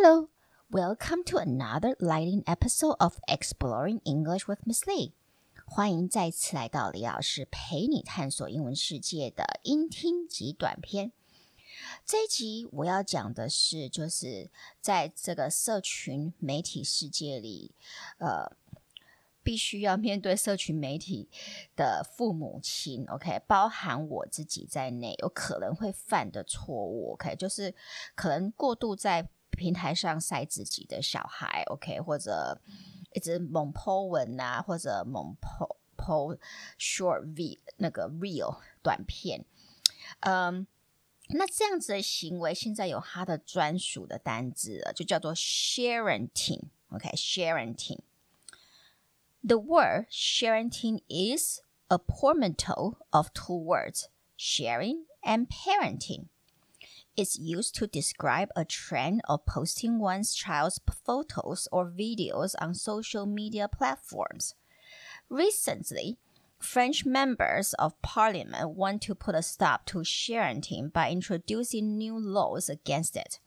Hello, welcome to another lighting episode of Exploring English with Miss Lee. 欢迎再次来到李老师陪你探索英文世界的音听及短篇。这一集我要讲的是，就是在这个社群媒体世界里，呃，必须要面对社群媒体的父母亲，OK，包含我自己在内，有可能会犯的错误，OK，就是可能过度在。平台上晒自己的小孩，OK，或者一直猛 po 文啊，或者猛 po po short v 那个 real 短片，嗯，那这样子的行为现在有它的专属的单字了，就叫做 sharenting，OK，sharenting。The word sharenting is a portmanteau of two words, sharing and parenting. Is used to describe a trend of posting one's child's photos or videos on social media platforms. Recently, French members of parliament want to put a stop to sharenting by introducing new laws against it.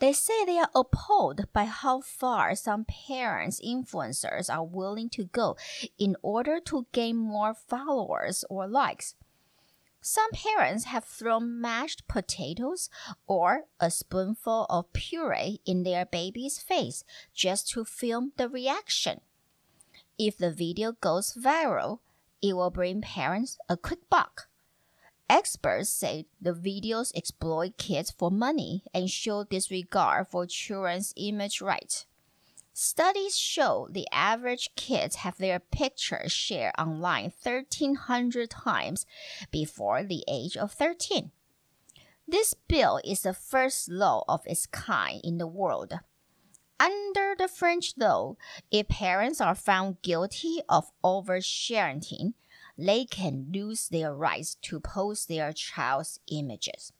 They say they are appalled by how far some parents influencers are willing to go in order to gain more followers or likes. Some parents have thrown mashed potatoes or a spoonful of puree in their baby's face just to film the reaction. If the video goes viral, it will bring parents a quick buck. Experts say the videos exploit kids for money and show disregard for children's image rights. Studies show the average kids have their pictures shared online 1,300 times before the age of 13. This bill is the first law of its kind in the world. Under the French law, if parents are found guilty of oversharing, they can lose their rights to post their child's images.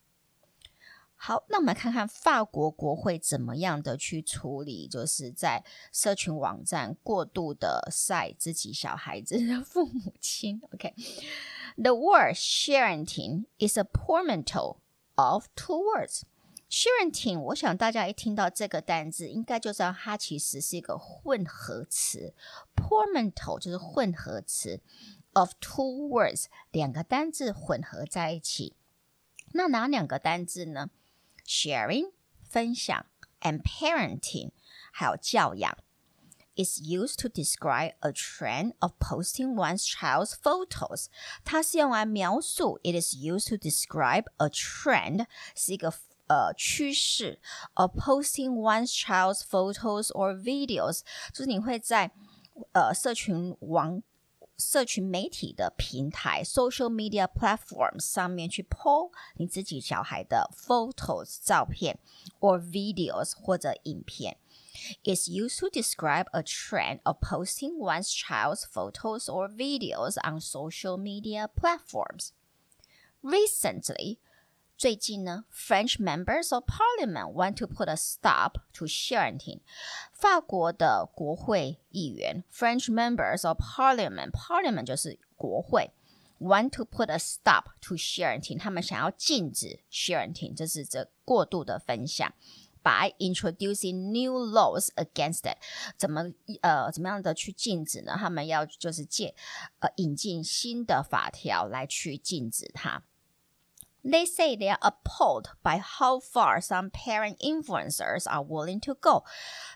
好，那我们来看看法国国会怎么样的去处理，就是在社群网站过度的晒自己小孩子的父母亲。OK，the、word sharenting is a portmanteau of two words. Sharenting，我想大家一听到这个单字，应该就知道它其实是一个混合词。portmanteau 就是混合词，of two words 两个单字混合在一起。那哪两个单字呢 ？Sharing 分享，and parenting 还有教养，is used to describe a trend of posting one's child's photos。它是用来描述，it is used to describe a trend 是一个呃趋势，of posting one's child's photos or videos，就是你会在呃社群网。 社群媒体的平台 （social media platforms） 上面去 po 你自己小孩的 photos 照片，or videos 或者影片，is used to describe a trend of posting one's child's photos or videos on social media platforms. Recently, 最近呢，French members of parliament want to put a stop to sharenting。法国的国会议员，French members of parliament，parliament 就是国会，want to put a stop to sharenting。他们想要禁止 sharenting，这是这过度的分享，by introducing new laws against it。怎么呃怎么样的去禁止呢？他们要就是借呃引进新的法条来去禁止它。 They say they are appalled by how far some parent influencers are willing to go。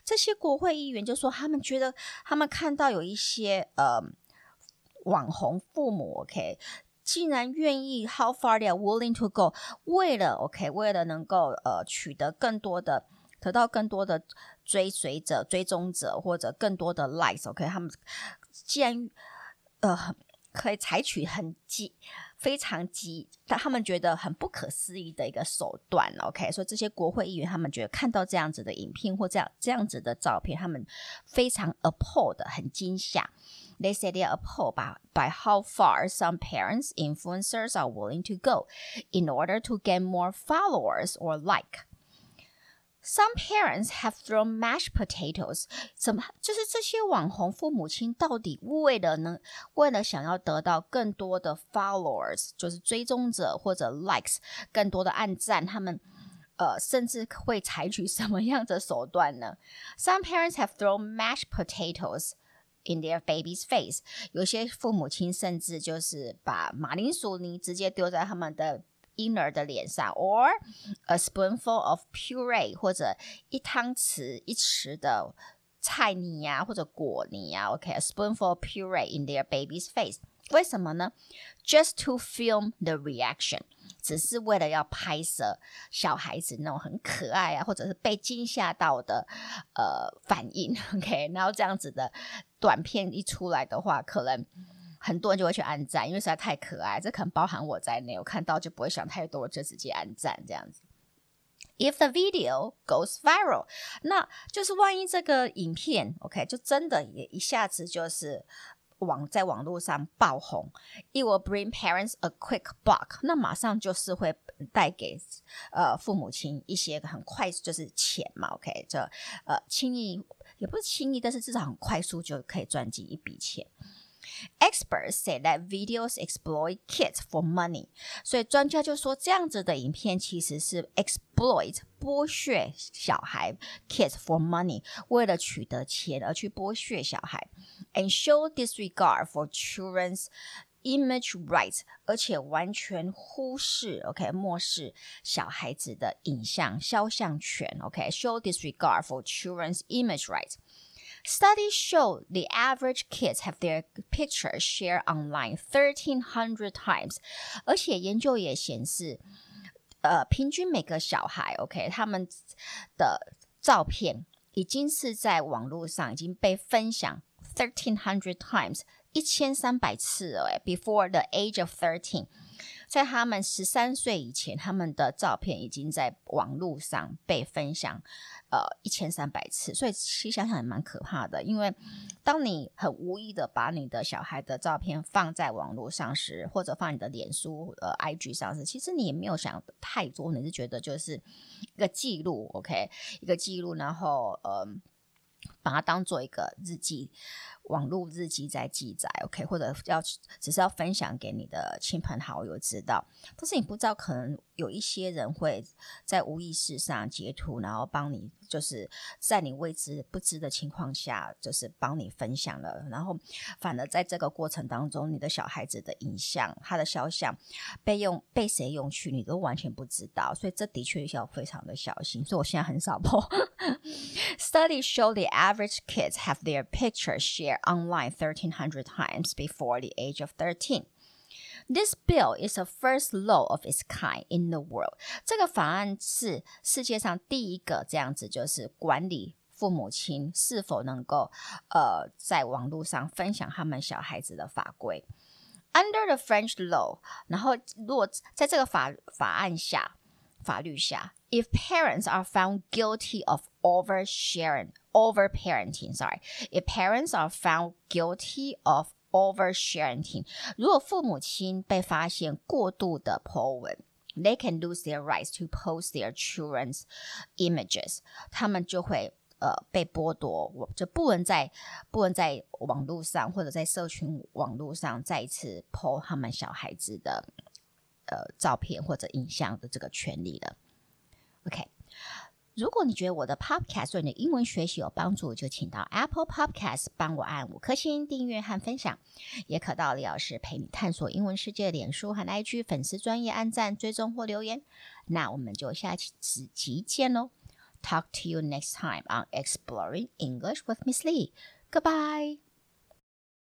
这些国会议员就说，他们觉得他们看到有一些呃网红父母，OK，竟然愿意 how far they are willing to go，为了 OK，为了能够呃取得更多的，得到更多的追随者、追踪者或者更多的 likes，OK，他们既然呃可以采取很激。非常急，但他们觉得很不可思议的一个手段。OK，所以这些国会议员他们觉得看到这样子的影片或这样这样子的照片，他们非常 appalled，很惊吓。They said they are appalled by by how far some parents influencers are willing to go in order to get more followers or like. Some parents have thrown mashed potatoes。怎么就是这些网红父母亲到底为了能？为了想要得到更多的 followers，就是追踪者或者 likes，更多的按赞，他们呃，甚至会采取什么样的手段呢？Some parents have thrown mashed potatoes in their baby's face。有些父母亲甚至就是把马铃薯泥直接丢在他们的婴儿的脸上，or a spoonful of puree，或者一汤匙一匙的菜泥呀、啊，或者果泥呀、啊。OK，a、okay, spoonful of puree in their baby's face。为什么呢？Just to film the reaction。只是为了要拍摄小孩子那种很可爱啊，或者是被惊吓到的呃反应，OK，然后这样子的短片一出来的话，可能很多人就会去按赞，因为实在太可爱。这可能包含我在内，我看到就不会想太多，就直接按赞这样子。If the video goes viral，那就是万一这个影片 OK，就真的也一下子就是。网在网络上爆红，it will bring parents a quick buck，那马上就是会带给呃父母亲一些很快就是钱嘛，OK，这呃轻易也不是轻易，但是至少很快速就可以赚进一笔钱。Experts say that videos exploit kids for money，所以专家就说这样子的影片其实是 exploit 剥削小孩 kids for money，为了取得钱而去剥削小孩，and show disregard for children's image rights，而且完全忽视 OK 漠视小孩子的影像肖像权 OK，show disregard for children's image rights。 Studies show the average kids have their pictures shared online thirteen hundred times，而且研究也显示，呃，平均每个小孩，OK，他们的照片已经是在网络上已经被分享 thirteen hundred times，一千三百次了，哎，before the age of thirteen。 在他们十三岁以前，他们的照片已经在网络上被分享，呃，一千三百次。所以其实想想也蛮可怕的，因为当你很无意的把你的小孩的照片放在网络上时，或者放你的脸书、呃，IG 上时，其实你也没有想太多，你是觉得就是一个记录，OK，一个记录，然后呃，把它当做一个日记。网络日记在记载，OK，或者要只是要分享给你的亲朋好友知道，但是你不知道，可能有一些人会在无意识上截图，然后帮你，就是在你未知不知的情况下，就是帮你分享了，然后反而在这个过程当中，你的小孩子的影像，他的肖像被用被谁用去，你都完全不知道，所以这的确要非常的小心。所以我现在很少碰。Studies show the average kids have their pictures shared online 1,300 times before the age of 13. This bill is the first law of its kind in the world. 这个法案是世界上第一个这样子，就是管理父母亲是否能够呃在网络上分享他们小孩子的法规。Under the French law，然后如果在这个法法案下、法律下 ，if parents are found guilty of oversharing。Overparenting, sorry. If parents are found guilty of oversharing，如果父母亲被发现过度的 po 文，they can lose their rights to post their children's images。他们就会呃被剥夺，我就不能在不能在网络上或者在社群网络上再一次 po 他们小孩子的呃照片或者影像的这个权利了。 OK。如果你觉得我的 Podcast 对你的英文学习有帮助，就请到 Apple Podcast 帮我按五颗星订阅和分享，也可到李老师陪你探索英文世界的脸书和 IG 粉丝专业按赞追踪或留言。那我们就下期集见喽！Talk to you next time on Exploring English with Miss Lee. Goodbye.